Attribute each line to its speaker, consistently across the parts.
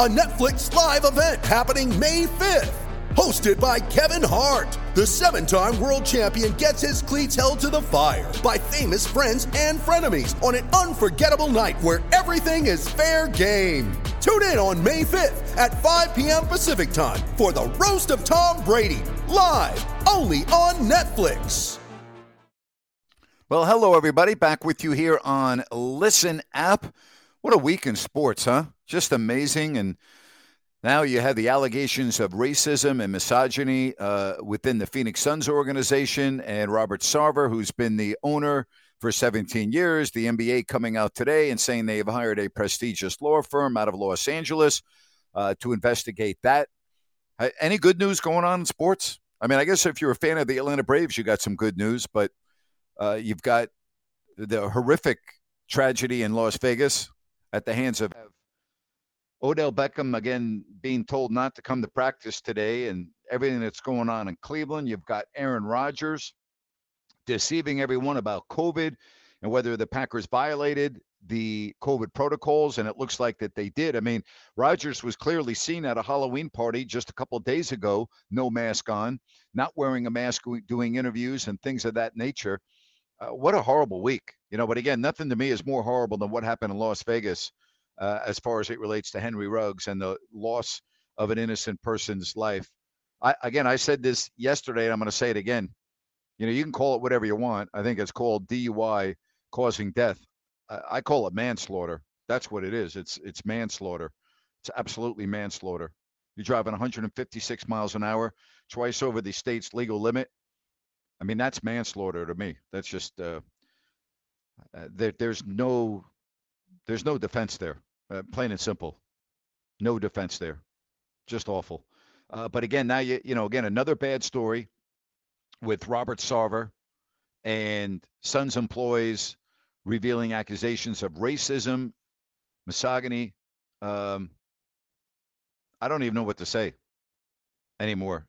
Speaker 1: a Netflix live event happening May 5th. Hosted by Kevin Hart, the seven time world champion gets his cleats held to the fire by famous friends and frenemies on an unforgettable night where everything is fair game. Tune in on May 5th at 5 p.m. Pacific time for the Roast of Tom Brady, live only on Netflix.
Speaker 2: Well, hello, everybody. Back with you here on Listen app. What a week in sports, huh? Just amazing. And now you have the allegations of racism and misogyny uh, within the Phoenix Suns organization, and Robert Sarver, who's been the owner for 17 years. The NBA coming out today and saying they have hired a prestigious law firm out of Los Angeles uh, to investigate that. Uh, any good news going on in sports? I mean, I guess if you're a fan of the Atlanta Braves, you got some good news, but uh, you've got the horrific tragedy in Las Vegas at the hands of Odell Beckham again being told not to come to practice today, and everything that's going on in Cleveland. You've got Aaron Rodgers deceiving everyone about COVID and whether the Packers violated the COVID protocols, and it looks like that they did. I mean, Rodgers was clearly seen at a Halloween party just a couple days ago, no mask on, not wearing a mask, doing interviews and things of that nature. Uh, what a horrible week, you know. But again, nothing to me is more horrible than what happened in Las Vegas, uh, as far as it relates to Henry Ruggs and the loss of an innocent person's life. I, again, I said this yesterday, and I'm going to say it again. You know, you can call it whatever you want. I think it's called DUI, causing death. I, I call it manslaughter. That's what it is. It's it's manslaughter. It's absolutely manslaughter. You're driving 156 miles an hour, twice over the state's legal limit. I mean, that's manslaughter to me. That's just uh, uh, there, there's no there's no defense there. Uh, plain and simple, no defense there. Just awful. Uh, but again, now you you know again another bad story with Robert Sarver and Suns employees revealing accusations of racism, misogyny. Um, I don't even know what to say anymore.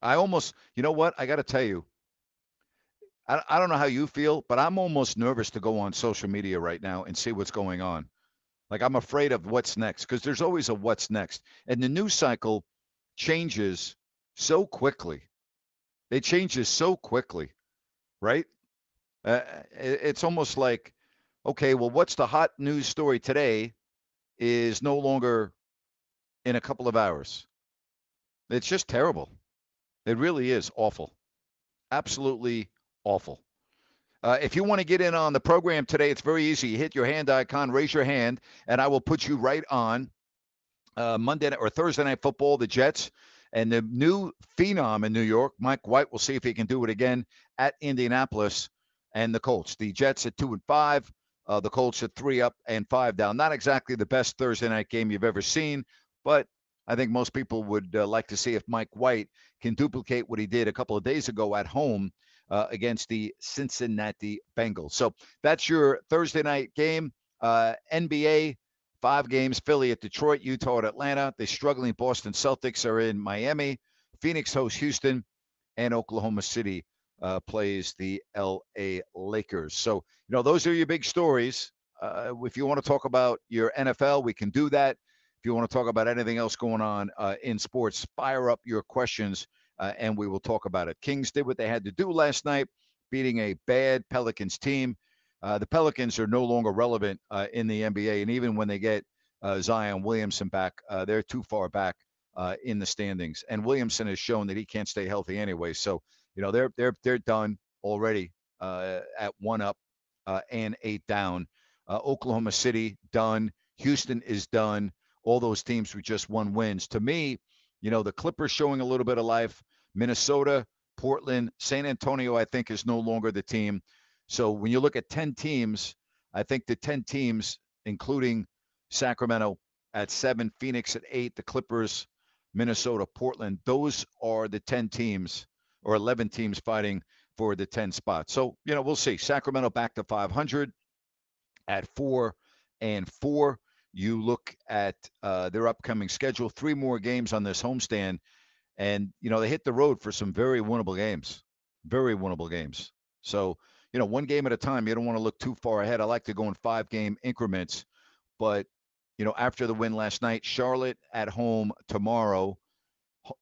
Speaker 2: I almost, you know what? I got to tell you, I, I don't know how you feel, but I'm almost nervous to go on social media right now and see what's going on. Like I'm afraid of what's next because there's always a what's next. And the news cycle changes so quickly. It changes so quickly, right? Uh, it, it's almost like, okay, well, what's the hot news story today is no longer in a couple of hours. It's just terrible. It really is awful. Absolutely awful. Uh, if you want to get in on the program today, it's very easy. You hit your hand icon, raise your hand, and I will put you right on uh, Monday or Thursday night football. The Jets and the new phenom in New York, Mike White. We'll see if he can do it again at Indianapolis and the Colts. The Jets at two and five. Uh, the Colts at three up and five down. Not exactly the best Thursday night game you've ever seen, but I think most people would uh, like to see if Mike White can duplicate what he did a couple of days ago at home uh, against the Cincinnati Bengals. So that's your Thursday night game. Uh, NBA, five games Philly at Detroit, Utah at Atlanta. The struggling Boston Celtics are in Miami. Phoenix hosts Houston, and Oklahoma City uh, plays the LA Lakers. So, you know, those are your big stories. Uh, if you want to talk about your NFL, we can do that. If you want to talk about anything else going on uh, in sports, fire up your questions uh, and we will talk about it. Kings did what they had to do last night, beating a bad Pelicans team. Uh, the Pelicans are no longer relevant uh, in the NBA, and even when they get uh, Zion Williamson back, uh, they're too far back uh, in the standings. And Williamson has shown that he can't stay healthy anyway. So you know they're they're they're done already at one up and eight down. Oklahoma City done. Houston is done. All those teams with just one wins. To me, you know, the Clippers showing a little bit of life. Minnesota Portland, San Antonio, I think, is no longer the team. So when you look at 10 teams, I think the 10 teams, including Sacramento at seven, Phoenix at eight, the Clippers, Minnesota, Portland, those are the 10 teams or 11 teams fighting for the 10 spots. So, you know, we'll see. Sacramento back to 500 at four and four. You look at uh, their upcoming schedule, three more games on this homestand. And, you know, they hit the road for some very winnable games, very winnable games. So, you know, one game at a time. You don't want to look too far ahead. I like to go in five game increments. But, you know, after the win last night, Charlotte at home tomorrow,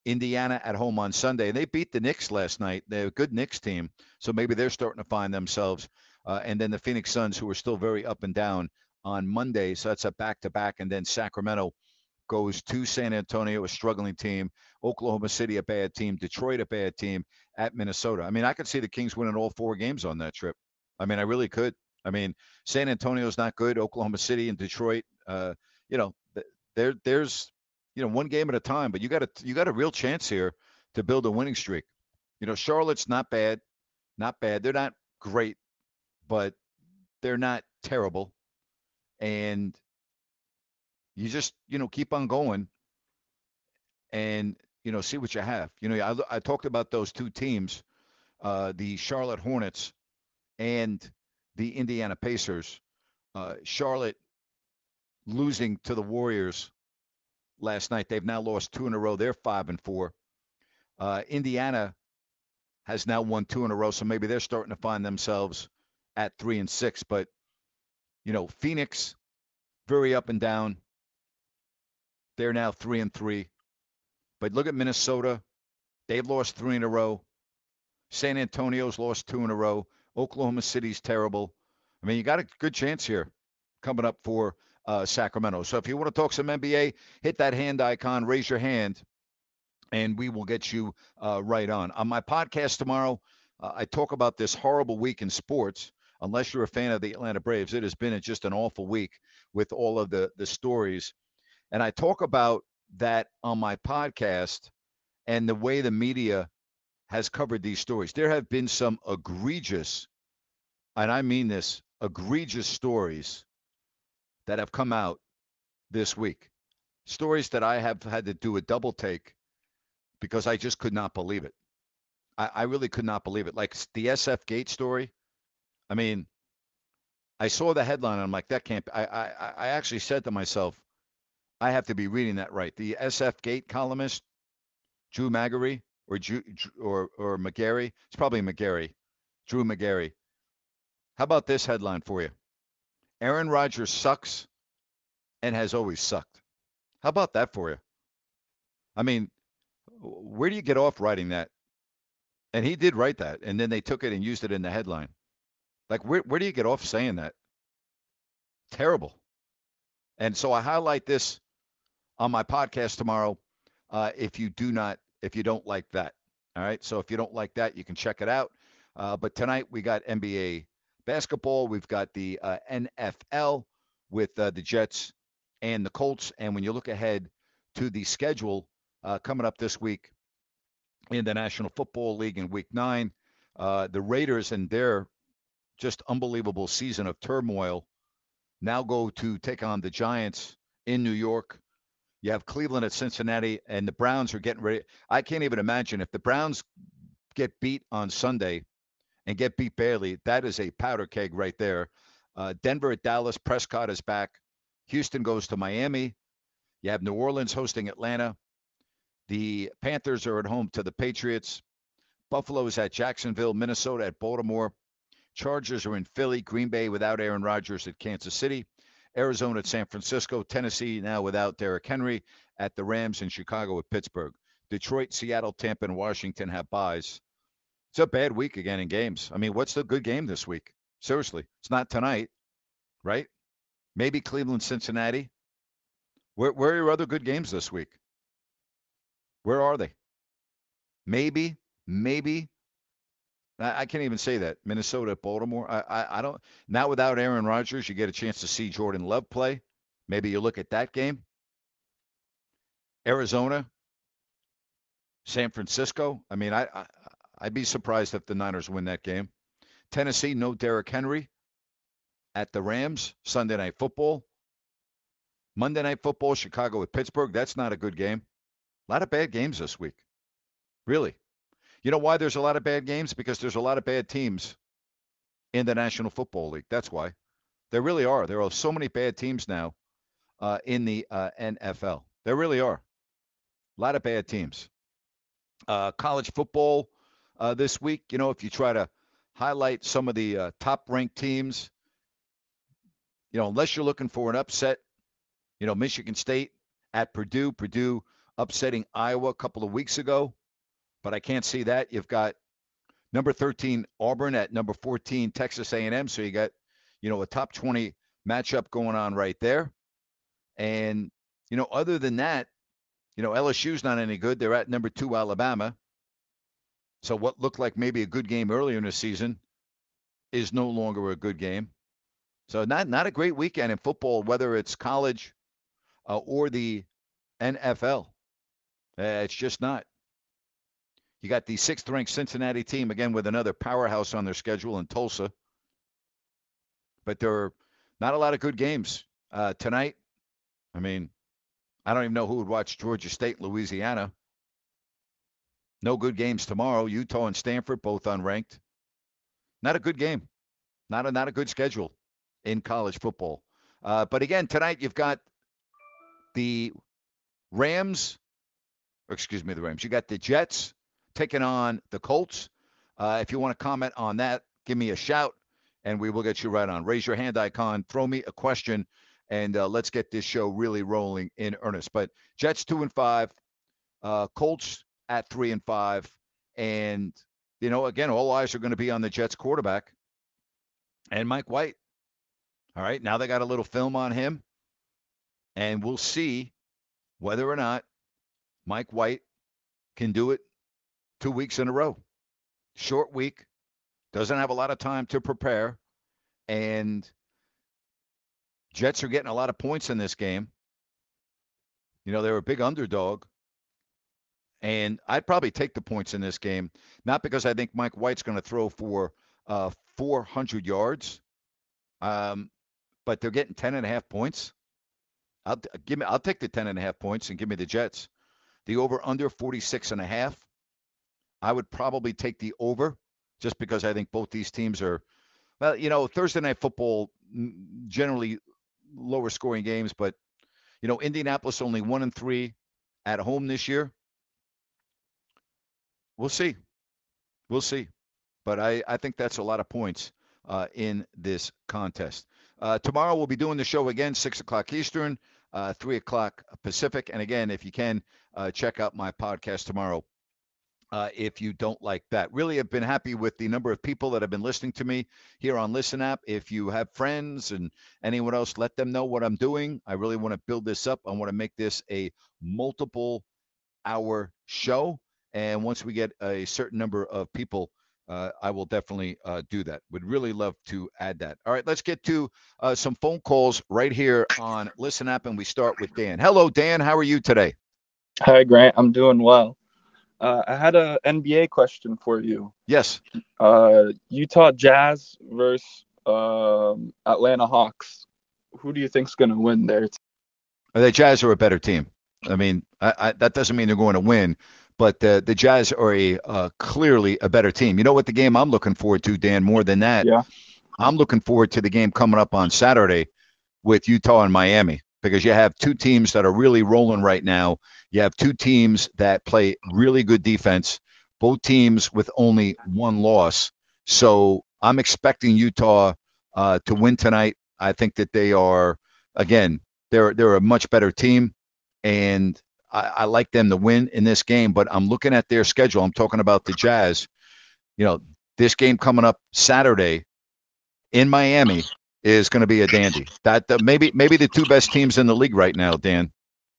Speaker 2: Indiana at home on Sunday. And they beat the Knicks last night. They're a good Knicks team. So maybe they're starting to find themselves. Uh, and then the Phoenix Suns, who are still very up and down on Monday. So that's a back to back. And then Sacramento goes to San Antonio, a struggling team, Oklahoma City, a bad team, Detroit, a bad team, at Minnesota. I mean, I could see the Kings winning all four games on that trip. I mean, I really could. I mean, San Antonio's not good. Oklahoma City and Detroit, uh, you know, there there's you know one game at a time, but you got a you got a real chance here to build a winning streak. You know, Charlotte's not bad, not bad. They're not great, but they're not terrible. And you just you know keep on going and you know see what you have. You know i, I talked about those two teams uh, the charlotte hornets and the indiana pacers uh, charlotte losing to the warriors last night. They've now lost two in a row. They're five and four. Uh, indiana has now won two in a row so maybe they're starting to find themselves at three and six but you know phoenix very up and down they're now three and three. But look at Minnesota. They've lost three in a row. San Antonio's lost two in a row. Oklahoma City's terrible. I mean, you got a good chance here coming up for uh, Sacramento. So if you want to talk some NBA, hit that hand icon, raise your hand, and we will get you uh, right on. On my podcast tomorrow, uh, I talk about this horrible week in sports. Unless you're a fan of the Atlanta Braves, it has been just an awful week with all of the the stories and I talk about that on my podcast and the way the media has covered these stories. There have been some egregious, and I mean this, egregious stories that have come out this week. Stories that I have had to do a double take because I just could not believe it. I, I really could not believe it. Like the SF Gate story. I mean, I saw the headline and I'm like, that can't. Be. I, I I actually said to myself, I have to be reading that right. The SF Gate columnist, Drew Magary or or or McGarry. It's probably McGarry, Drew McGarry. How about this headline for you? Aaron Rodgers sucks and has always sucked. How about that for you? I mean, where do you get off writing that? And he did write that, and then they took it and used it in the headline. Like, where where do you get off saying that? Terrible. And so I highlight this on my podcast tomorrow. Uh, if you do not, if you don't like that, all right. So if you don't like that, you can check it out. Uh, but tonight we got NBA basketball. We've got the uh, NFL with uh, the Jets and the Colts. And when you look ahead to the schedule uh, coming up this week in the National Football League in Week Nine, uh, the Raiders and their just unbelievable season of turmoil now go to take on the Giants in New York. You have Cleveland at Cincinnati, and the Browns are getting ready. I can't even imagine if the Browns get beat on Sunday and get beat barely. That is a powder keg right there. Uh, Denver at Dallas. Prescott is back. Houston goes to Miami. You have New Orleans hosting Atlanta. The Panthers are at home to the Patriots. Buffalo is at Jacksonville. Minnesota at Baltimore. Chargers are in Philly. Green Bay without Aaron Rodgers at Kansas City. Arizona at San Francisco, Tennessee now without Derrick Henry at the Rams and Chicago at Pittsburgh. Detroit, Seattle, Tampa, and Washington have buys. It's a bad week again in games. I mean, what's the good game this week? Seriously, it's not tonight, right? Maybe Cleveland, Cincinnati. Where, where are your other good games this week? Where are they? Maybe, maybe I, can't even say that. Minnesota, Baltimore. I, I, I don't. Now without Aaron Rodgers, you get a chance to see Jordan Love play. Maybe you look at that game. Arizona, San Francisco. I mean, I, I, I'd be surprised if the Niners win that game. Tennessee, no Derrick Henry at the Rams. Sunday night football. Monday night football, Chicago with Pittsburgh. That's not a good game. A lot of bad games this week. Really. You know why there's a lot of bad games? Because there's a lot of bad teams in the National Football League. That's why. There really are. There are so many bad teams now uh, in the uh, NFL. There really are. A lot of bad teams. Uh, college football uh, this week, you know, if you try to highlight some of the uh, top ranked teams, you know, unless you're looking for an upset, you know, Michigan State at Purdue, Purdue upsetting Iowa a couple of weeks ago, but I can't see that. You've got number 13 Auburn at number 14 Texas A&M, so you got, you know, a top 20 matchup going on right there. And you know, other than that, you know, LSU's not any good. They're at number 2 Alabama. So what looked like maybe a good game earlier in the season is no longer a good game. So not not a great weekend in football, whether it's college uh, or the NFL. Uh, it's just not. You got the sixth ranked Cincinnati team again with another powerhouse on their schedule in Tulsa. But there are not a lot of good games uh, tonight. I mean, I don't even know who would watch Georgia State, Louisiana. No good games tomorrow. Utah and Stanford both unranked. Not a good game. Not a not a good schedule in college football. Uh, but again, tonight you've got the Rams. excuse me, the Rams. You got the Jets taking on the Colts. Uh, if you want to comment on that, give me a shout, and we will get you right on. Raise your hand icon. Throw me a question, and uh, let's get this show really rolling in earnest. But Jets two and five, uh, Colts at three and five, and you know, again, all eyes are going to be on the Jets quarterback and Mike White. All right, now they got a little film on him, and we'll see whether or not Mike White can do it two weeks in a row. Short week, doesn't have a lot of time to prepare, and Jets are getting a lot of points in this game. You know, they're a big underdog. And I'd probably take the points in this game, not because I think Mike White's going to throw for uh, 400 yards, um, but they're getting 10 and a half points. I'll give me. I'll take the 10 and a half points and give me the Jets. The over under 46 and a half. I would probably take the over just because I think both these teams are, well, you know, Thursday night football generally lower scoring games, but you know, Indianapolis only one and three at home this year. We'll see. We'll see. But I, I think that's a lot of points uh, in this contest. Uh, tomorrow we'll be doing the show again, 6 o'clock Eastern, uh, 3 o'clock Pacific. And again, if you can, uh, check out my podcast tomorrow uh, if you don't like that. Really I've been happy with the number of people that have been listening to me here on Listen App. If you have friends and anyone else, let them know what I'm doing. I really want to build this up. I want to make this a multiple hour show. And once we get a certain number of people, uh, I will definitely uh, do that. Would really love to add that. All right, let's get to uh, some phone calls right here on Listen App, and we start with Dan. Hello, Dan. How are you today?
Speaker 3: Hi, Grant. I'm doing well. Uh, I had a NBA question for you.
Speaker 2: Yes.
Speaker 3: Uh, Utah Jazz versus um, Atlanta Hawks. Who do you think's going to win there?
Speaker 2: The Jazz are a better team. I mean, I, I, that doesn't mean they're going to win, but the the Jazz are a uh, clearly a better team. You know what the game I'm looking forward to, Dan, more than that?
Speaker 3: Yeah.
Speaker 2: I'm looking forward to the game coming up on Saturday with Utah and Miami because you have two teams that are really rolling right now. You have two teams that play really good defense, both teams with only one loss. So I'm expecting Utah uh, to win tonight. I think that they are again they're they're a much better team, and I, I like them to win in this game. But I'm looking at their schedule. I'm talking about the Jazz. You know, this game coming up Saturday in Miami is going to be a dandy. That uh, maybe maybe the two best teams in the league right now, Dan.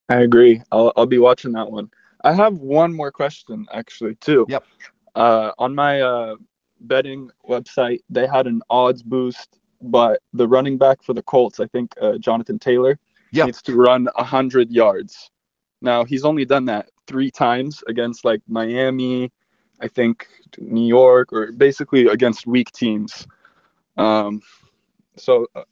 Speaker 3: I agree. I'll I'll be watching that one. I have one more question actually too.
Speaker 2: Yep.
Speaker 3: Uh, on my uh, betting website, they had an odds boost, but the running back for the Colts, I think uh, Jonathan Taylor,
Speaker 2: Yep.
Speaker 3: needs to run hundred yards. Now he's only done that three times against like Miami, I think New York or basically against weak teams. Um, so uh,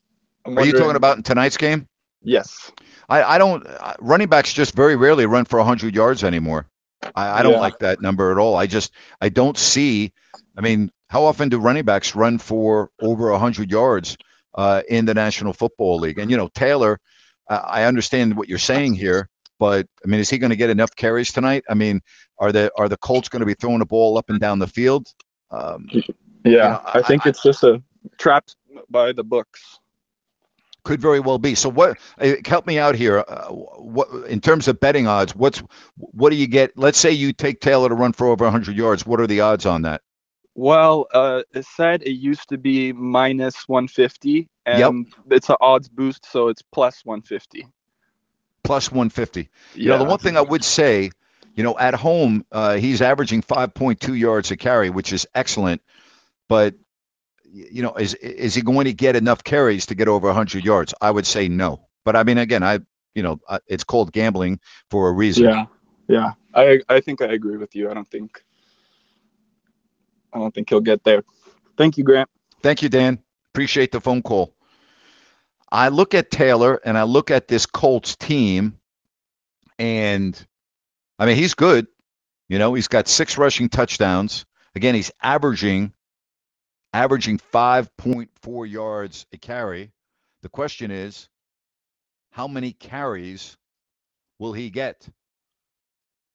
Speaker 2: Are you talking about in tonight's game?
Speaker 3: Yes.
Speaker 2: I, I don't. uh, Running backs just very rarely run for 100 yards anymore. I, I don't
Speaker 3: Yeah.
Speaker 2: like that number at all. I just I don't see. I mean, how often do running backs run for over 100 yards uh, in the National Football League? And you know, Taylor, I I understand what you're saying here, but I mean, is he going to get enough carries tonight? I mean, are the are the Colts going to be throwing the ball up and down the field? Um,
Speaker 3: Yeah.
Speaker 2: know,
Speaker 3: I, think
Speaker 2: I-
Speaker 3: it's just a trapped by the books.
Speaker 2: Could very well be. So what? uh, Help me out here. Uh, what in terms of betting odds? What's what do you get? Let's say you take Taylor to run for over 100 yards. What are the odds on that?
Speaker 3: Well, uh, it said it used to be minus 150, and
Speaker 2: Yep.
Speaker 3: it's an odds boost, so it's plus 150.
Speaker 2: Plus 150.
Speaker 3: Yeah.
Speaker 2: You know, the one thing I would say, you know, at home uh, he's averaging 5.2 yards a carry, which is excellent. But you know, is is he going to get enough carries to get over 100 yards? I would say no. But I mean, again, I you know, it's called gambling for a reason.
Speaker 3: Yeah. Yeah. I I think I agree with you. I don't think I don't think he'll get there. Thank you, Grant.
Speaker 2: Thank you, Dan. Appreciate the phone call. I look at Taylor and I look at this Colts team, and I mean, he's good. You know, he's got six rushing touchdowns. Again, he's averaging averaging 5.4 yards a carry. The question is, how many carries will he get?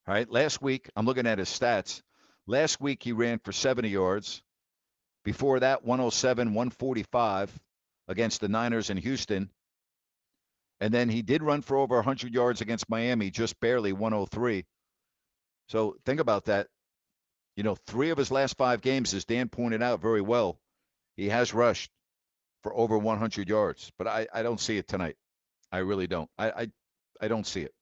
Speaker 2: All right. Last week, I'm looking at his stats. Last week, he ran for 70 yards. Before that, 107, 145 against the Niners in Houston. And then he did run for over 100 yards against Miami, just barely 103. So think about that. You know, three of his last five games, as Dan pointed out very well, he has rushed for over 100 yards. But I, I don't see it tonight. I really don't. I, I, I don't see it.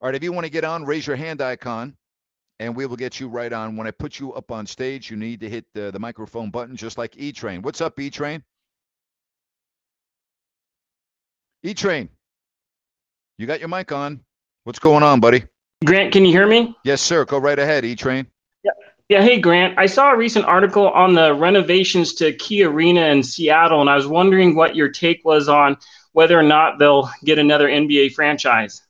Speaker 2: All right, if you want to get on, raise your hand icon and we will get you right on. When I put you up on stage, you need to hit the, the microphone button just like E Train. What's up, E Train? E Train, you got your mic on. What's going on, buddy?
Speaker 4: Grant, can you hear me?
Speaker 2: Yes, sir. Go right ahead, E Train.
Speaker 4: Yeah, hey Grant. I saw a recent article on the renovations to Key Arena in Seattle, and I was wondering what your take was on whether or not they'll get another NBA franchise.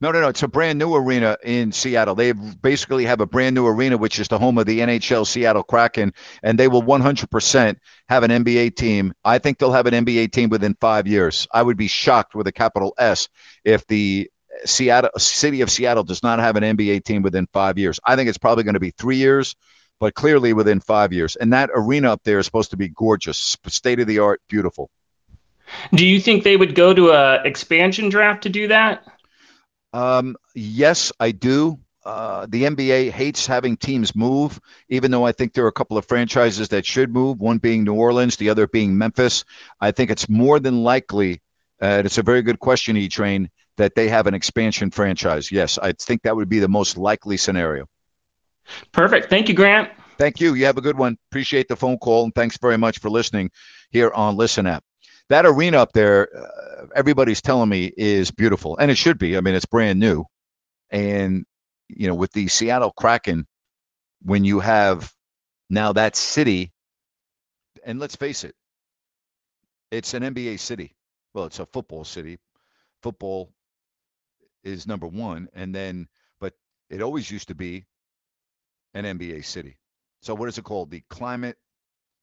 Speaker 2: No, no, no. It's a brand new arena in Seattle. They basically have a brand new arena, which is the home of the NHL Seattle Kraken, and they will 100% have an NBA team. I think they'll have an NBA team within five years. I would be shocked with a capital S if the Seattle city of Seattle does not have an NBA team within five years. I think it's probably going to be three years, but clearly within five years. And that arena up there is supposed to be gorgeous, state of the art, beautiful.
Speaker 4: Do you think they would go to a expansion draft to do that?
Speaker 2: Um, yes, I do. Uh, the NBA hates having teams move, even though I think there are a couple of franchises that should move, one being New Orleans, the other being Memphis. I think it's more than likely, uh, and it's a very good question, E Train, that they have an expansion franchise. Yes, I think that would be the most likely scenario.
Speaker 4: Perfect. Thank you, Grant.
Speaker 2: Thank you. You have a good one. Appreciate the phone call, and thanks very much for listening here on Listen App. That arena up there, uh, everybody's telling me is beautiful, and it should be. I mean, it's brand new, and you know, with the Seattle Kraken, when you have now that city, and let's face it, it's an NBA city. Well, it's a football city. Football is number one, and then, but it always used to be an NBA city. So what is it called? The Climate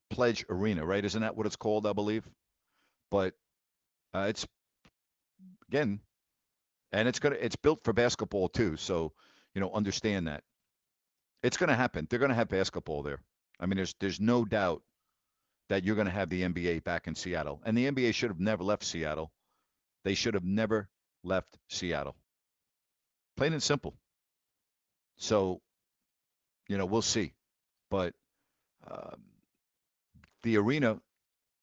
Speaker 2: Pledge Arena, right? Isn't that what it's called? I believe. But uh, it's again, and it's gonna it's built for basketball too. So you know, understand that it's gonna happen. They're gonna have basketball there. I mean, there's there's no doubt that you're gonna have the NBA back in Seattle, and the NBA should have never left Seattle. They should have never left Seattle. Plain and simple. So, you know, we'll see but um, the arena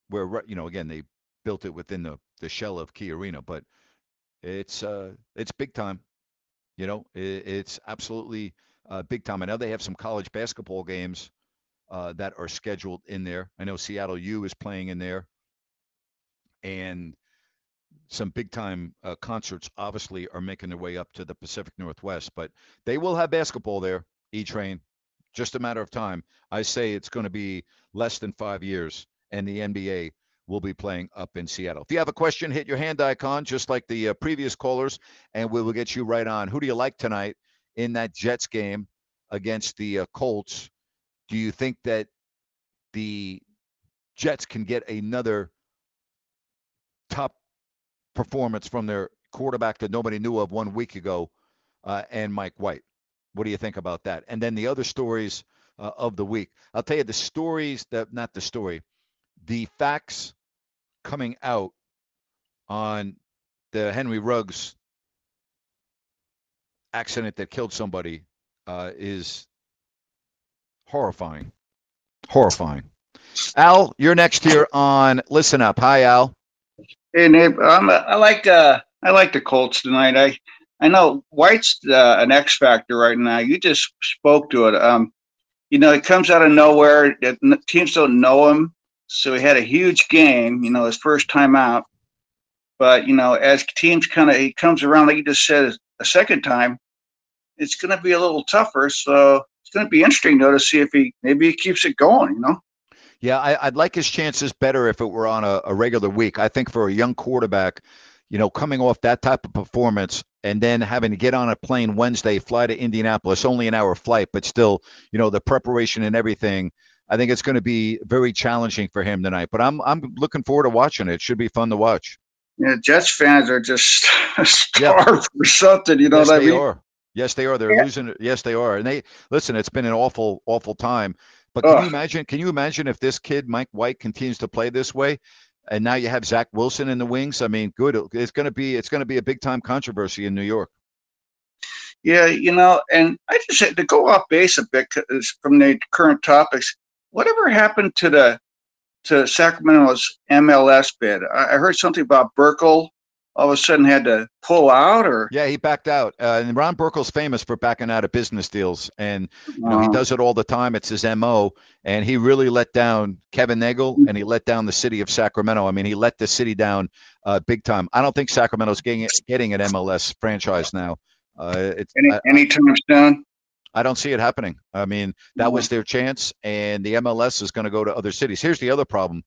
Speaker 2: where you know again they built it within the the shell of Key Arena, but it's uh it's big time. You know, it, it's absolutely uh, big time. I know they have some college basketball games uh, that are scheduled in there. I know Seattle U is playing in there, and some big time uh, concerts obviously are making their way up to the Pacific Northwest. But they will have basketball there. E Train, just a matter of time. I say it's going to be less than five years, and the NBA will be playing up in Seattle. If you have a question, hit your hand icon, just like the uh, previous callers, and we will get you right on. Who do you like tonight in that Jets game against the uh, Colts? Do you think that the Jets can get another top performance from their quarterback that nobody knew of one week ago uh, and Mike White? What do you think about that? And then the other stories uh, of the week. I'll tell you the stories that, not the story, the facts coming out on the Henry Ruggs accident that killed somebody uh, is horrifying. Horrifying. Al, you're next here on Listen App. Hi, Al.
Speaker 5: Um, I like uh, I like the Colts tonight. I I know White's uh, an X factor right now. You just spoke to it. Um, you know, it comes out of nowhere. Teams don't know him, so he had a huge game. You know, his first time out. But you know, as teams kind of he comes around, like you just said, a second time, it's going to be a little tougher. So it's going to be interesting though to see if he maybe he keeps it going. You know.
Speaker 2: Yeah, I, would like his chances better if it were on a, a, regular week. I think for a young quarterback, you know, coming off that type of performance and then having to get on a plane Wednesday, fly to Indianapolis, only an hour flight, but still, you know, the preparation and everything. I think it's going to be very challenging for him tonight. But I'm I'm looking forward to watching it. It should be fun to watch.
Speaker 5: Yeah, Jets fans are just starved yeah. for something. You know
Speaker 2: yes,
Speaker 5: what I
Speaker 2: mean?
Speaker 5: They
Speaker 2: are. Yes, they are. They're yeah. losing. Yes, they are. And they listen. It's been an awful, awful time. But can Ugh. you imagine? Can you imagine if this kid Mike White continues to play this way, and now you have Zach Wilson in the wings? I mean, good. It's going to be it's going to be a big time controversy in New York.
Speaker 5: Yeah, you know, and I just to go off base a bit from the current topics. Whatever happened to the to Sacramento's MLS bid? I heard something about Burkle all of a sudden had to pull out or?
Speaker 2: Yeah he backed out. Uh, and ron burkle's famous for backing out of business deals. And you know, he uh-huh. does it all the time. It's his mo and he really let down kevin Nagle and he let down the city of sacramento. I mean he let the city down uh, big time. I don't think sacramento's getting, getting an mls franchise now. Uh, it's,
Speaker 5: Any, I, anytime soon
Speaker 2: I don't see it happening. I mean, that was their chance, and the MLS is going to go to other cities. Here's the other problem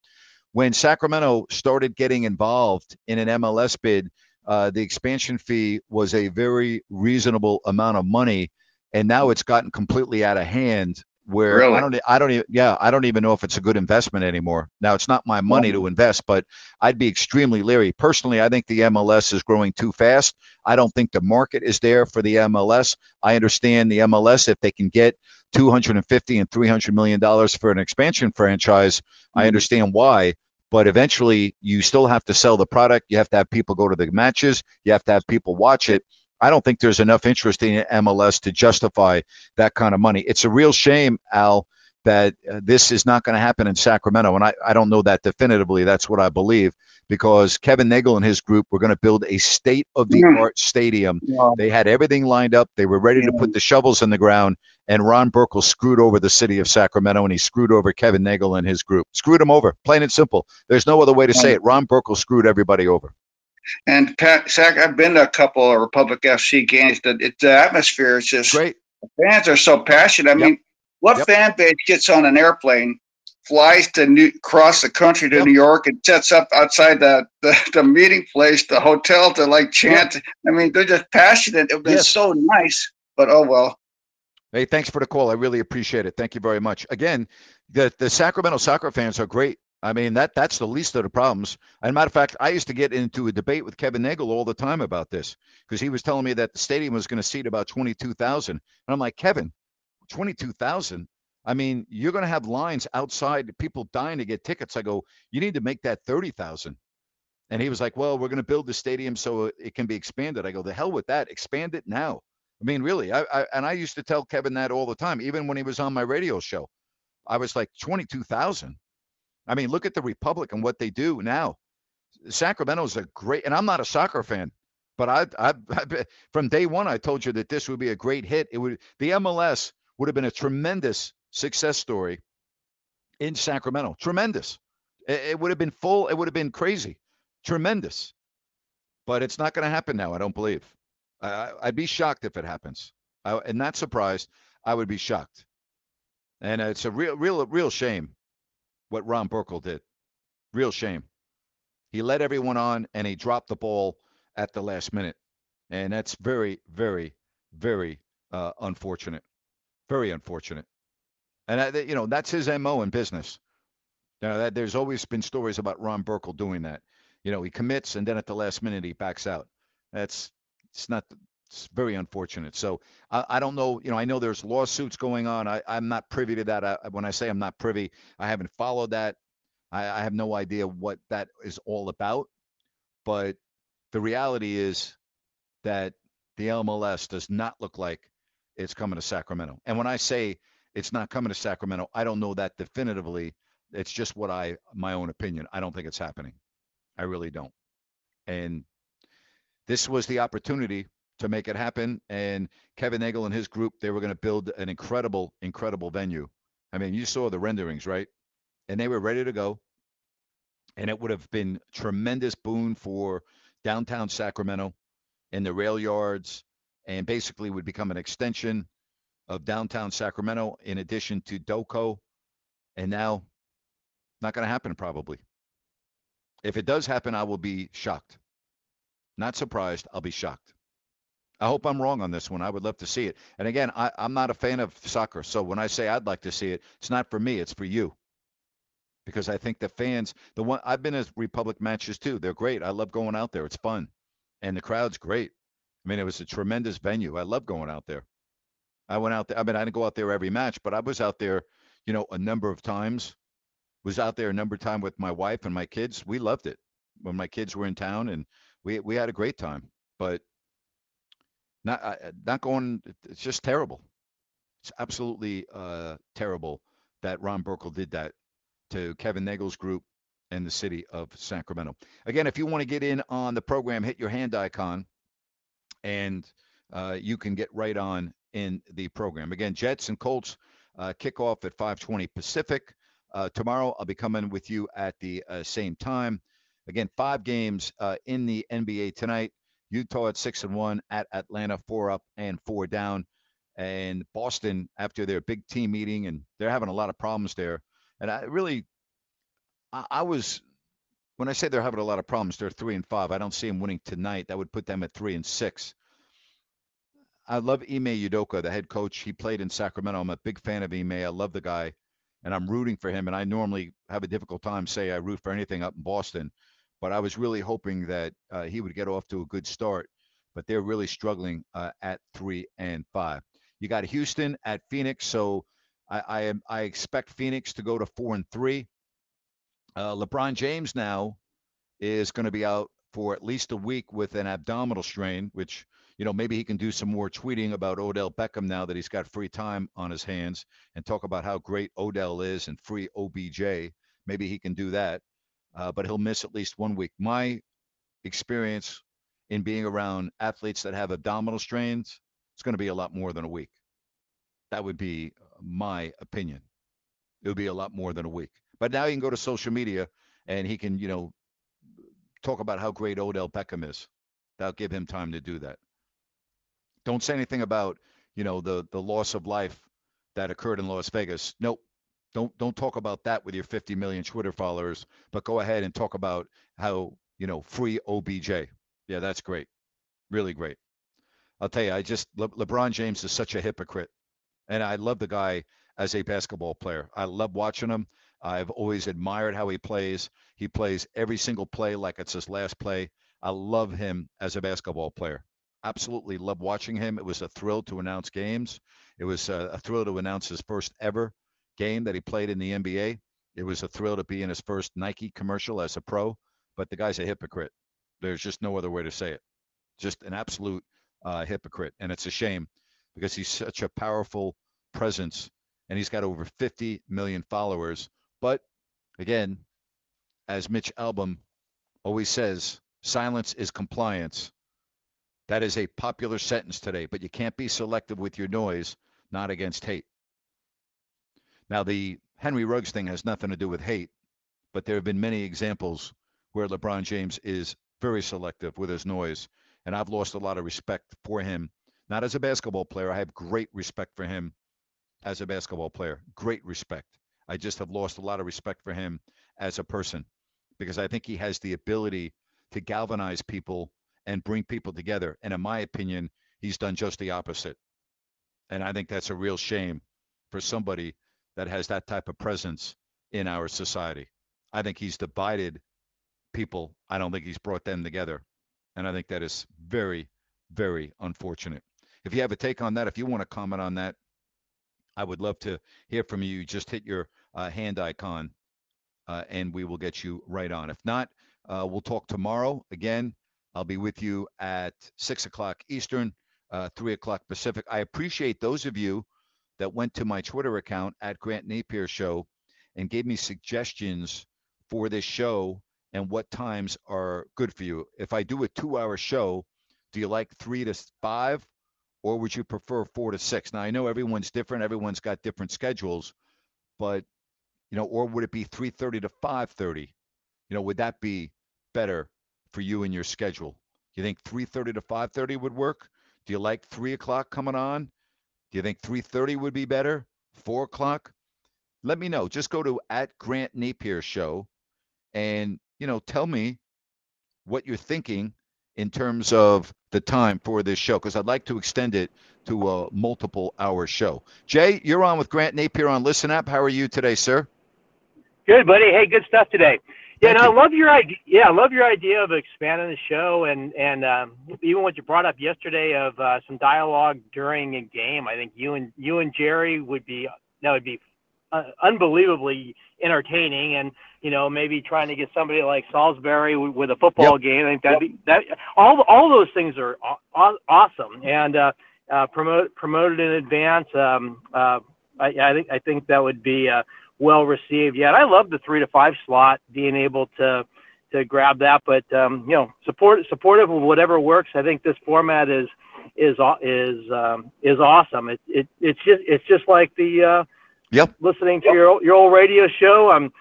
Speaker 2: when Sacramento started getting involved in an MLS bid, uh, the expansion fee was a very reasonable amount of money, and now it's gotten completely out of hand. Where really? I don't, I don't even, yeah, I don't even know if it's a good investment anymore. Now it's not my money to invest, but I'd be extremely leery. Personally, I think the MLS is growing too fast. I don't think the market is there for the MLS. I understand the MLS if they can get 250 and 300 million dollars for an expansion franchise. Mm-hmm. I understand why, but eventually you still have to sell the product. You have to have people go to the matches. You have to have people watch it. I don't think there's enough interest in MLS to justify that kind of money. It's a real shame, Al, that uh, this is not going to happen in Sacramento. And I, I don't know that definitively. That's what I believe because Kevin Nagle and his group were going to build a state of the art stadium. Yeah. They had everything lined up. They were ready yeah. to put the shovels in the ground. And Ron Burkle screwed over the city of Sacramento and he screwed over Kevin Nagle and his group. Screwed him over, plain and simple. There's no other way to say it. Ron Burkle screwed everybody over.
Speaker 5: And Pat, Sac, I've been to a couple of Republic FC games. The, it, the atmosphere is just
Speaker 2: great.
Speaker 5: The fans are so passionate. I yep. mean, what yep. fan base gets on an airplane flies to New, across the country to yep. New York and sets up outside the, the, the, meeting place, the hotel to like chant. Yep. I mean, they're just passionate. It was yes. so nice, but oh well.
Speaker 2: Hey, thanks for the call. I really appreciate it. Thank you very much. Again, the the Sacramento soccer fans are great. I mean, that that's the least of the problems. And matter of fact, I used to get into a debate with Kevin Nagle all the time about this because he was telling me that the stadium was going to seat about 22,000. And I'm like, Kevin, 22,000? I mean, you're going to have lines outside, people dying to get tickets. I go, you need to make that 30,000. And he was like, well, we're going to build the stadium so it can be expanded. I go, the hell with that. Expand it now. I mean, really. I, I and I used to tell Kevin that all the time, even when he was on my radio show. I was like, 22,000. I mean, look at the Republic and what they do now. Sacramento's a great, and I'm not a soccer fan, but I, I, I, from day one, I told you that this would be a great hit. It would, the MLS would have been a tremendous success story in Sacramento. Tremendous. It, would have been full. It would have been crazy. Tremendous. But it's not going to happen now. I don't believe. I, would be shocked if it happens. I, and not surprised. I would be shocked. And it's a real, real, real shame what Ron Burkle did. Real shame. He led everyone on and he dropped the ball at the last minute. And that's very, very, very uh, unfortunate. Very unfortunate. And, I, you know, that's his MO in business. Now, that, there's always been stories about Ron Burkle doing that. You know, he commits and then at the last minute he backs out. That's it's not it's very unfortunate. So I, I don't know. You know, I know there's lawsuits going on. I, I'm not privy to that. I, when I say I'm not privy, I haven't followed that. I, I have no idea what that is all about. But the reality is that the MLS does not look like it's coming to Sacramento. And when I say it's not coming to Sacramento, I don't know that definitively. It's just what I my own opinion. I don't think it's happening. I really don't. And this was the opportunity to make it happen. And Kevin Nagle and his group, they were going to build an incredible, incredible venue. I mean, you saw the renderings, right? And they were ready to go. And it would have been tremendous boon for downtown Sacramento and the rail yards, and basically would become an extension of downtown Sacramento in addition to DOCO. And now, not going to happen probably. If it does happen, I will be shocked. Not surprised. I'll be shocked. I hope I'm wrong on this one. I would love to see it. And again, I, am not a fan of soccer. So when I say I'd like to see it, it's not for me, it's for you. Because I think the fans, the one I've been at Republic matches too. They're great. I love going out there. It's fun. And the crowd's great. I mean, it was a tremendous venue. I love going out there. I went out there. I mean, I didn't go out there every match, but I was out there, you know, a number of times. Was out there a number of times with my wife and my kids. We loved it when my kids were in town, and we we had a great time. But not uh, not going. It's just terrible. It's absolutely uh, terrible that Ron Burkle did that to Kevin Nagle's group and the city of Sacramento. Again, if you want to get in on the program, hit your hand icon, and uh, you can get right on in the program. Again, Jets and Colts uh, kick off at 5:20 Pacific. Uh, tomorrow, I'll be coming with you at the uh, same time. Again, five games uh, in the NBA tonight. Utah at six and one, at Atlanta four up and four down, and Boston after their big team meeting, and they're having a lot of problems there. And I really, I, I was when I say they're having a lot of problems, they're three and five. I don't see them winning tonight. That would put them at three and six. I love Ime Udoka, the head coach. He played in Sacramento. I'm a big fan of Ime. I love the guy, and I'm rooting for him. And I normally have a difficult time say I root for anything up in Boston, but I was really hoping that uh, he would get off to a good start. But they're really struggling uh, at three and five. You got Houston at Phoenix, so I I, am, I expect Phoenix to go to four and three. Uh, LeBron James now is going to be out for at least a week with an abdominal strain, which you know, maybe he can do some more tweeting about Odell Beckham now that he's got free time on his hands and talk about how great Odell is and free OBJ. Maybe he can do that, uh, but he'll miss at least one week. My experience in being around athletes that have abdominal strains, it's going to be a lot more than a week. That would be my opinion. It would be a lot more than a week. But now he can go to social media and he can, you know, talk about how great Odell Beckham is. That'll give him time to do that. Don't say anything about, you know, the the loss of life that occurred in Las Vegas. Nope. Don't don't talk about that with your 50 million Twitter followers, but go ahead and talk about how, you know, free OBJ. Yeah, that's great. Really great. I'll tell you, I just Le- LeBron James is such a hypocrite. And I love the guy as a basketball player. I love watching him. I've always admired how he plays. He plays every single play like it's his last play. I love him as a basketball player absolutely love watching him. It was a thrill to announce games. It was a, a, thrill to announce his first ever game that he played in the NBA. It was a thrill to be in his first Nike commercial as a pro. But the guy's a hypocrite. There's just no other way to say it. Just an absolute uh, hypocrite, and it's a shame because he's such a powerful presence, and he's got over 50 million followers. But again, as Mitch Albom always says, silence is compliance. That is a popular sentence today, but you can't be selective with your noise, not against hate. Now, the Henry Ruggs thing has nothing to do with hate, but there have been many examples where LeBron James is very selective with his noise, and I've lost a lot of respect for him. Not as a basketball player, I have great respect for him as a basketball player. Great respect. I just have lost a lot of respect for him as a person because I think he has the ability to galvanize people and bring people together. And in my opinion, he's done just the opposite. And I think that's a real shame for somebody that has that type of presence in our society. I think he's divided people. I don't think he's brought them together. And I think that is very, very unfortunate. If you have a take on that, if you want to comment on that, I would love to hear from you. Just hit your uh, hand icon uh, and we will get you right on. If not, uh, we'll talk tomorrow. Again, I'll be with you at 6 o'clock Eastern, uh, 3 o'clock Pacific. I appreciate those of you that went to my Twitter account at Grant Napier Show and gave me suggestions for this show and what times are good for you. If I do a two hour show, do you like three to five or would you prefer four to six? Now, I know everyone's different, everyone's got different schedules, but, you know, or would it be 3.30 to 5.30? You know, would that be better for you and your schedule? You think 3.30 to 5.30 would work? Do you like 3 o'clock coming on? Do you think 3.30 would be better? 4 o'clock? Let me know. Just go to at Grant Napier Show and, you know, tell me what you're thinking in terms of the time for this show because I'd like to extend it to a multiple hour show. Jay, you're on with Grant Napier on Listen App. How are you today, sir?
Speaker 6: Good, buddy. Hey, good stuff today. Yeah, and I love your idea. Yeah, I love your idea of expanding the show, and and um, even what you brought up yesterday of uh, some dialogue during a game. I think you and you and Jerry would be that would be uh, unbelievably entertaining, and you know maybe trying to get somebody like Salisbury with, with a football yep. game. I think that be that all all those things are aw- awesome, and uh, uh, promote promoted in advance. Um, uh, I, I think I think that would be uh, well received. Yeah, and I love the three to five slot, being able to to grab that. But um, you know, support supportive of whatever works. I think this format is is is um, is awesome. It, it it's just it's just like the uh,
Speaker 2: yep
Speaker 6: listening to your your old radio show. I'm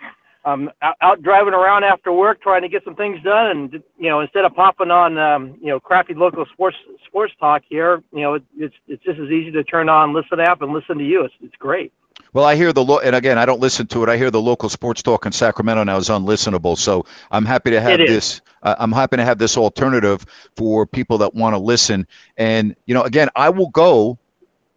Speaker 6: I'm out, out driving around after work trying to get some things done, and you know instead of popping on um, you know crappy local sports sports talk here, you know it, it's it's just as easy to turn on listen app and listen to you. It's it's great.
Speaker 2: Well, I hear the lo- and again, I don't listen to it. I hear the local sports talk in Sacramento now is unlistenable. So I'm happy to have this. Uh, I'm happy to have this alternative for people that want to listen. And you know, again, I will go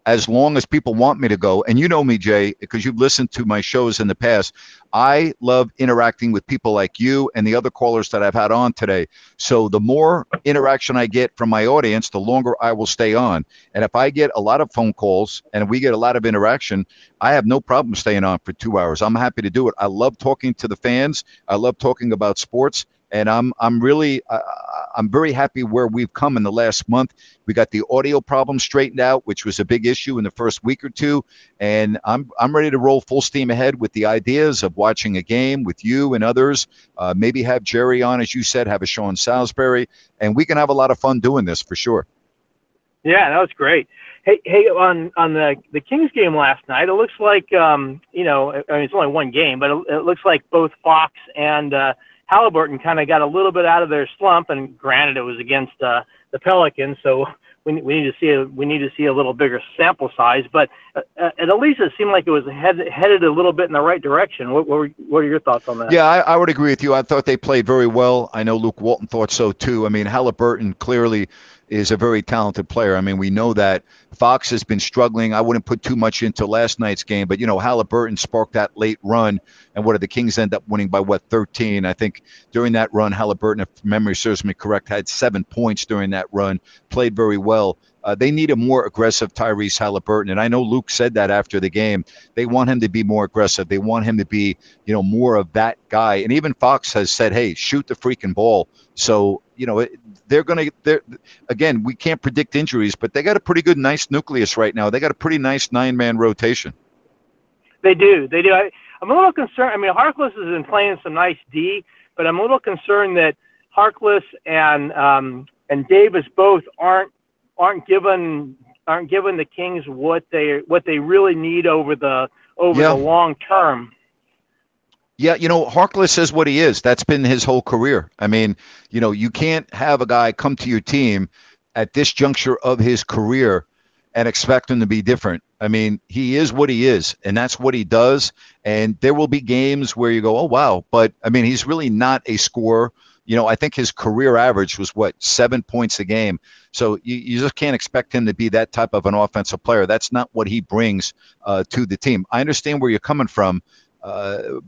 Speaker 2: as long as people want me to go. And you know me, Jay, because you've listened to my shows in the past. I love interacting with people like you and the other callers that I've had on today. So the more interaction I get from my audience, the longer I will stay on. And if I get a lot of phone calls and we get a lot of interaction, I have no problem staying on for two hours. I'm happy to do it. I love talking to the fans. I love talking about sports and I'm I'm really uh, I'm very happy where we've come in the last month. We got the audio problem straightened out, which was a big issue in the first week or two, and I'm I'm ready to roll full steam ahead with the ideas of watching a game with you and others. Uh, maybe have Jerry on, as you said, have a show on Salisbury, and we can have a lot of fun doing this for sure.
Speaker 6: Yeah, that was great. Hey, hey, on on the the Kings game last night, it looks like um, you know, I mean, it's only one game, but it, it looks like both Fox and uh, Halliburton kind of got a little bit out of their slump, and granted, it was against uh, the Pelicans, so we, we need to see a, we need to see a little bigger sample size. But uh, at least it seemed like it was head, headed a little bit in the right direction. What, what, were, what are your thoughts on that?
Speaker 2: Yeah, I, I would agree with you. I thought they played very well. I know Luke Walton thought so too. I mean, Halliburton clearly is a very talented player. I mean, we know that Fox has been struggling. I wouldn't put too much into last night's game, but you know, Halliburton sparked that late run, and what did the Kings end up winning by what 13? I think during that run, Halliburton, if memory serves me correct, had seven points during that run, played very well. Uh, they need a more aggressive Tyrese Halliburton, and I know Luke said that after the game. They want him to be more aggressive. They want him to be, you know, more of that guy. And even Fox has said, "Hey, shoot the freaking ball." So you know, they're going to. They're again, we can't predict injuries, but they got a pretty good, nice nucleus right now. They got a pretty nice nine-man rotation.
Speaker 6: They do. They do. I, I'm a little concerned. I mean, Harkless has been playing some nice D, but I'm a little concerned that Harkless and um, and Davis both aren't aren't given aren't given the Kings what they what they really need over the over yeah. the long term.
Speaker 2: Yeah, you know, Harkless is what he is. That's been his whole career. I mean, you know, you can't have a guy come to your team at this juncture of his career and expect him to be different. I mean, he is what he is, and that's what he does. And there will be games where you go, oh, wow. But I mean, he's really not a scorer. You know, I think his career average was what, seven points a game. So you, you just can't expect him to be that type of an offensive player. That's not what he brings uh, to the team. I understand where you're coming from. Uh,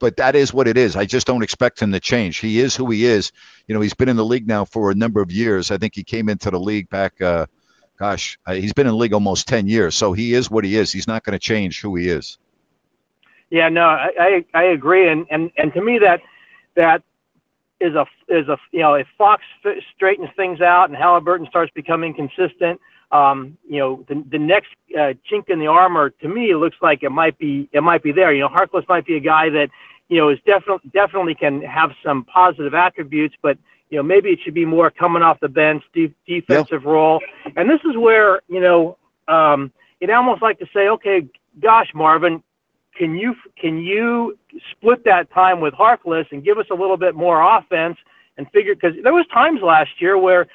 Speaker 2: but that is what it is. I just don't expect him to change. He is who he is. You know, he's been in the league now for a number of years. I think he came into the league back, uh, gosh, he's been in the league almost 10 years. So he is what he is. He's not going to change who he is.
Speaker 6: Yeah, no, I, I, I agree. And, and, and to me, that, that is a, is a, you know, if Fox straightens things out and Halliburton starts becoming consistent, um, you know, the, the next uh, chink in the armor to me looks like it might be it might be there. You know, Harkless might be a guy that you know, is definitely definitely can have some positive attributes, but you know, maybe it should be more coming off the bench, de- defensive role. And this is where you know, um, it almost like to say, okay, gosh, Marvin, can you can you split that time with Harkless and give us a little bit more offense and figure because there was times last year where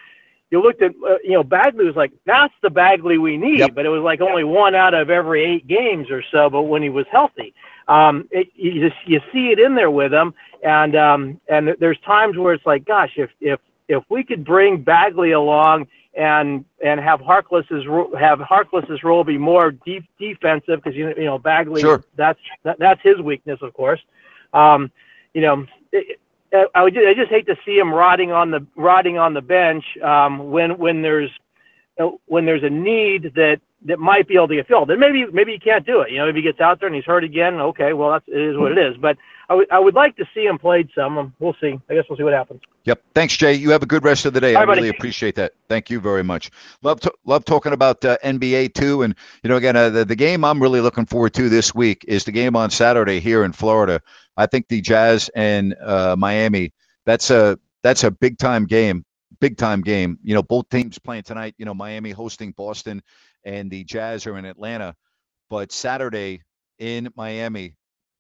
Speaker 6: you looked at uh, you know Bagley was like that's the Bagley we need, yep. but it was like only one out of every eight games or so. But when he was healthy, um, it, you just you see it in there with him, and um, and there's times where it's like, gosh, if if if we could bring Bagley along and and have Harkless's have Harkless's role be more deep defensive because you you know Bagley
Speaker 2: sure.
Speaker 6: that's that, that's his weakness, of course. Um, you know. It, I would just, I just hate to see him rotting on the rotting on the bench um, when when there's uh, when there's a need that that might be able to get filled. And maybe maybe he can't do it. You know, if he gets out there and he's hurt again, okay, well that's it is what it is. But I would like to see him played some. Um, we'll see. I guess we'll see what happens.
Speaker 2: Yep. Thanks, Jay. You have a good rest of the day. I really
Speaker 6: buddy.
Speaker 2: appreciate that. Thank you very much. Love to, love talking about uh, NBA too. And you know, again, uh, the, the game I'm really looking forward to this week is the game on Saturday here in Florida. I think the Jazz and uh, Miami. That's a that's a big time game. Big time game. You know, both teams playing tonight. You know, Miami hosting Boston, and the Jazz are in Atlanta. But Saturday in Miami,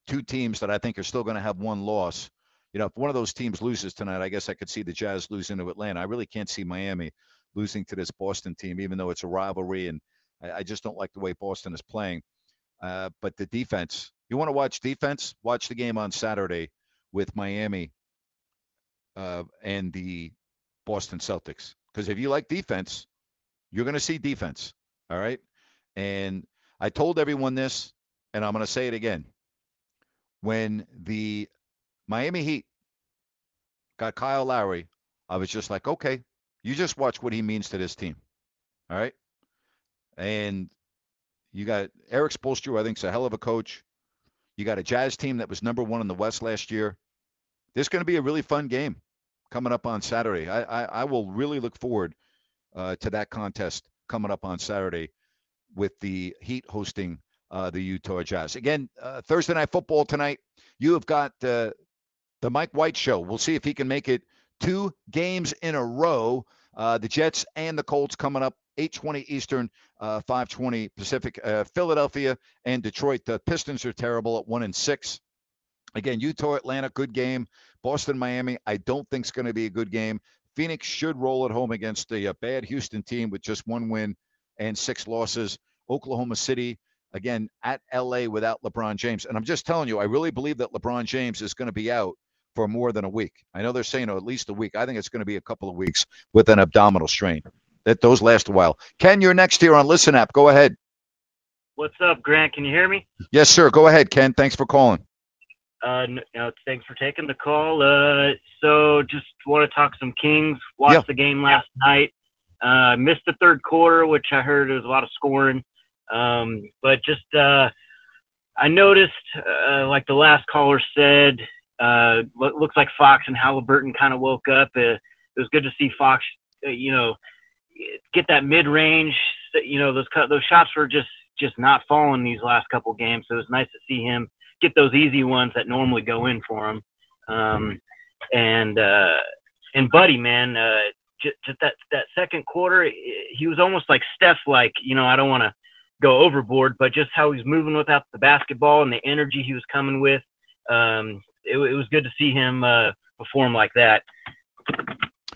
Speaker 2: two teams that I think are still going to have one loss. You know, if one of those teams loses tonight, I guess I could see the Jazz losing to Atlanta. I really can't see Miami losing to this Boston team, even though it's a rivalry, and I, I just don't like the way Boston is playing. Uh, but the defense, you want to watch defense? Watch the game on Saturday with Miami uh, and the Boston Celtics. Because if you like defense, you're going to see defense. All right. And I told everyone this, and I'm going to say it again. When the Miami Heat got Kyle Lowry, I was just like, okay, you just watch what he means to this team. All right. And you got Erik Spoelstra, I think, is a hell of a coach. You got a Jazz team that was number one in the West last year. This is going to be a really fun game coming up on Saturday. I, I, I will really look forward uh, to that contest coming up on Saturday with the Heat hosting uh, the Utah Jazz. Again, uh, Thursday night football tonight. You have got uh, the Mike White show. We'll see if he can make it two games in a row. Uh, the Jets and the Colts coming up 8:20 Eastern, uh, 5:20 Pacific. Uh, Philadelphia and Detroit. The Pistons are terrible at one and six. Again, Utah, Atlanta, good game. Boston, Miami, I don't think is going to be a good game. Phoenix should roll at home against the bad Houston team with just one win and six losses. Oklahoma City, again, at LA without LeBron James. And I'm just telling you, I really believe that LeBron James is going to be out for more than a week. I know they're saying oh, at least a week. I think it's going to be a couple of weeks with an abdominal strain. That those last a while. Ken, you're next here on Listen App. Go ahead.
Speaker 7: What's up, Grant? Can you hear me?
Speaker 2: Yes, sir. Go ahead, Ken. Thanks for calling.
Speaker 7: Uh, no, thanks for taking the call. Uh, so just want to talk some Kings. Watched
Speaker 2: Yeah.
Speaker 7: the game last night. Uh, missed the third quarter, which I heard was a lot of scoring. Um, but just uh, I noticed, uh, like the last caller said, uh, lo- looks like Fox and Halliburton kind of woke up. Uh, it was good to see Fox, uh, you know, get that mid range. You know, those those shots were just just not falling these last couple games. So it was nice to see him get those easy ones that normally go in for him. Um, and uh, and Buddy, man, uh, just that that second quarter, he was almost like Steph. Like you know, I don't want to go overboard, but just how he's moving without the basketball and the energy he was coming with. Um, it, it was good to see him uh, perform like that.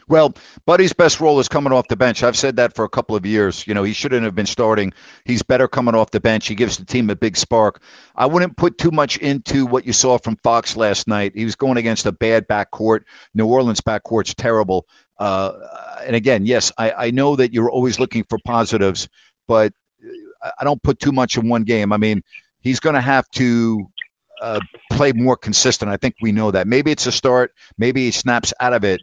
Speaker 2: Well, Buddy's best role is coming off the bench. I've said that for a couple of years. You know, he shouldn't have been starting. He's better coming off the bench. He gives the team a big spark. I wouldn't put too much into what you saw from Fox last night. He was going against a bad backcourt. New Orleans backcourt's terrible. Uh, and again, yes, I, I know that you're always looking for positives, but I don't put too much in one game. I mean, he's going to have to uh, play more consistent. I think we know that. Maybe it's a start. Maybe he snaps out of it,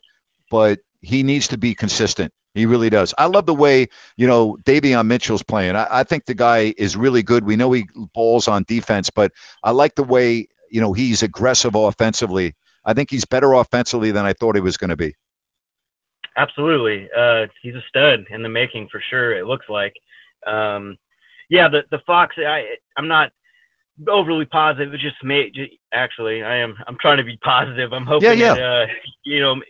Speaker 2: but he needs to be consistent. He really does. I love the way, you know, Davion Mitchell's playing. I, I, think the guy is really good. We know he balls on defense, but I like the way, you know, he's aggressive offensively. I think he's better offensively than I thought he was going to be.
Speaker 7: Absolutely. Uh, he's a stud in the making for sure, it looks like. Um, yeah, the, the Fox, I, I'm not overly positive. It just made, actually, I am, I'm trying to be positive. I'm hoping
Speaker 2: yeah, yeah.
Speaker 7: that, uh, you know,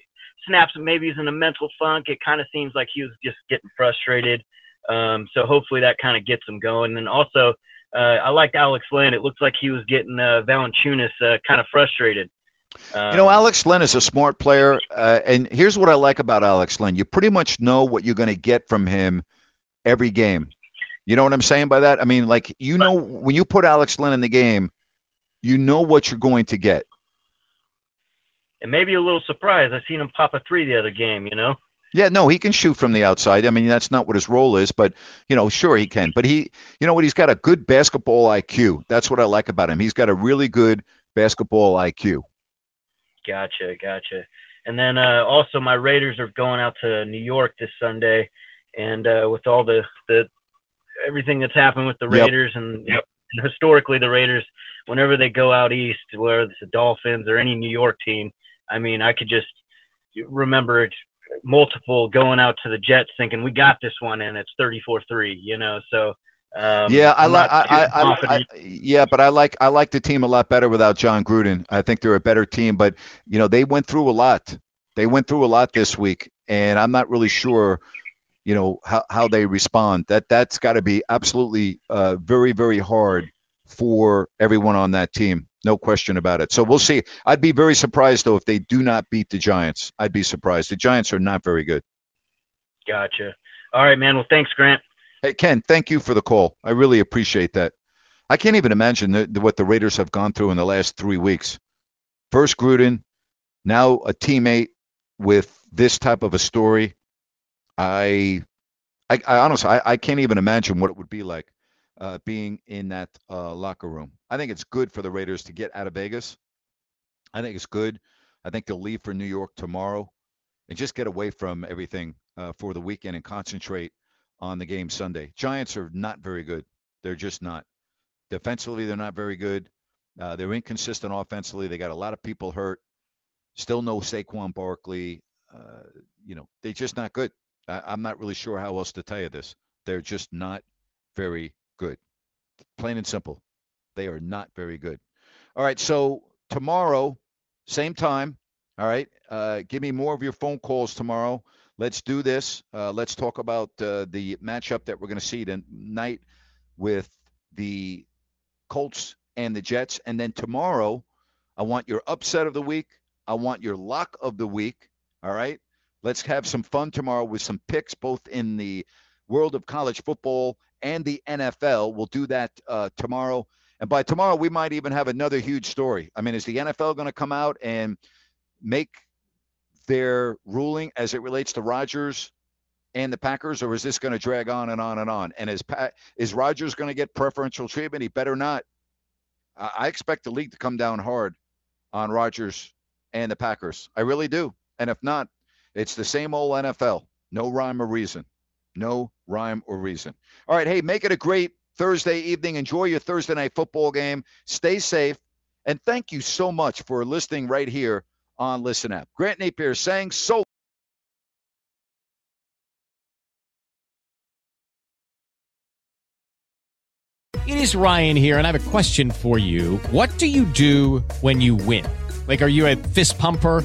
Speaker 7: snaps maybe he's in a mental funk. It kind of seems like he was just getting frustrated. Um, so hopefully that kind of gets him going. And also, uh, I liked Alex Len. It looks like he was getting uh, Valanciunas uh, kind of frustrated.
Speaker 2: Um, you know, Alex Len is a smart player, uh, and here's what I like about Alex Len: you pretty much know what you're going to get from him every game. You know what I'm saying by that? I mean, like you know, when you put Alex Len in the game, you know what you're going to get
Speaker 7: and maybe a little surprised. I seen him pop a three the other game. You know.
Speaker 2: Yeah, no, he can shoot from the outside. I mean, that's not what his role is, but you know, sure he can. But he, you know what? He's got a good basketball IQ. That's what I like about him. He's got a really good basketball IQ.
Speaker 7: Gotcha, gotcha. And then uh, also, my Raiders are going out to New York this Sunday, and uh, with all the the everything that's happened with the Raiders, yep. and yep, historically the Raiders, whenever they go out east, whether it's the Dolphins or any New York team, I mean, I could just remember multiple going out to the Jets thinking we got this one and it's 34-3, you know. So um,
Speaker 2: yeah, I like I, I, I, yeah, but I like I like the team a lot better without Jon Gruden. I think they're a better team, but you know, they went through a lot. They went through a lot this week and I'm not really sure you know how, how they respond. That that's got to be absolutely uh, very very hard for everyone on that team. No question about it. So we'll see. I'd be very surprised though if they do not beat the Giants. I'd be surprised. The Giants are not very good.
Speaker 7: Gotcha. All right, man. Well, thanks, Grant.
Speaker 2: Hey, Ken. Thank you for the call. I really appreciate that. I can't even imagine the, the, what the Raiders have gone through in the last three weeks. First Gruden, now a teammate with this type of a story. I, I, I honestly, I, I can't even imagine what it would be like uh, being in that uh, locker room. I think it's good for the Raiders to get out of Vegas. I think it's good. I think they'll leave for New York tomorrow and just get away from everything uh, for the weekend and concentrate on the game Sunday. Giants are not very good. They're just not. Defensively, they're not very good. Uh, they're inconsistent offensively. They got a lot of people hurt. Still no Saquon Barkley. Uh, you know, they're just not good. I'm not really sure how else to tell you this. They're just not very good. Plain and simple. They are not very good. All right. So tomorrow, same time. All right. Uh, give me more of your phone calls tomorrow. Let's do this. Uh, let's talk about uh, the matchup that we're going to see tonight with the Colts and the Jets. And then tomorrow, I want your upset of the week. I want your lock of the week. All right. Let's have some fun tomorrow with some picks, both in the world of college football and the NFL. We'll do that uh, tomorrow. And by tomorrow, we might even have another huge story. I mean, is the NFL going to come out and make their ruling as it relates to Rodgers and the Packers, or is this going to drag on and on and on? And is Pat, is Rodgers going to get preferential treatment? He better not. I expect the league to come down hard on Rodgers and the Packers. I really do. And if not, it's the same old NFL. No rhyme or reason. No rhyme or reason. All right. Hey, make it a great Thursday evening. Enjoy your Thursday night football game. Stay safe. And thank you so much for listening right here on Listen App. Grant Napier saying so.
Speaker 8: It is Ryan here, and I have a question for you. What do you do when you win? Like, are you a fist pumper?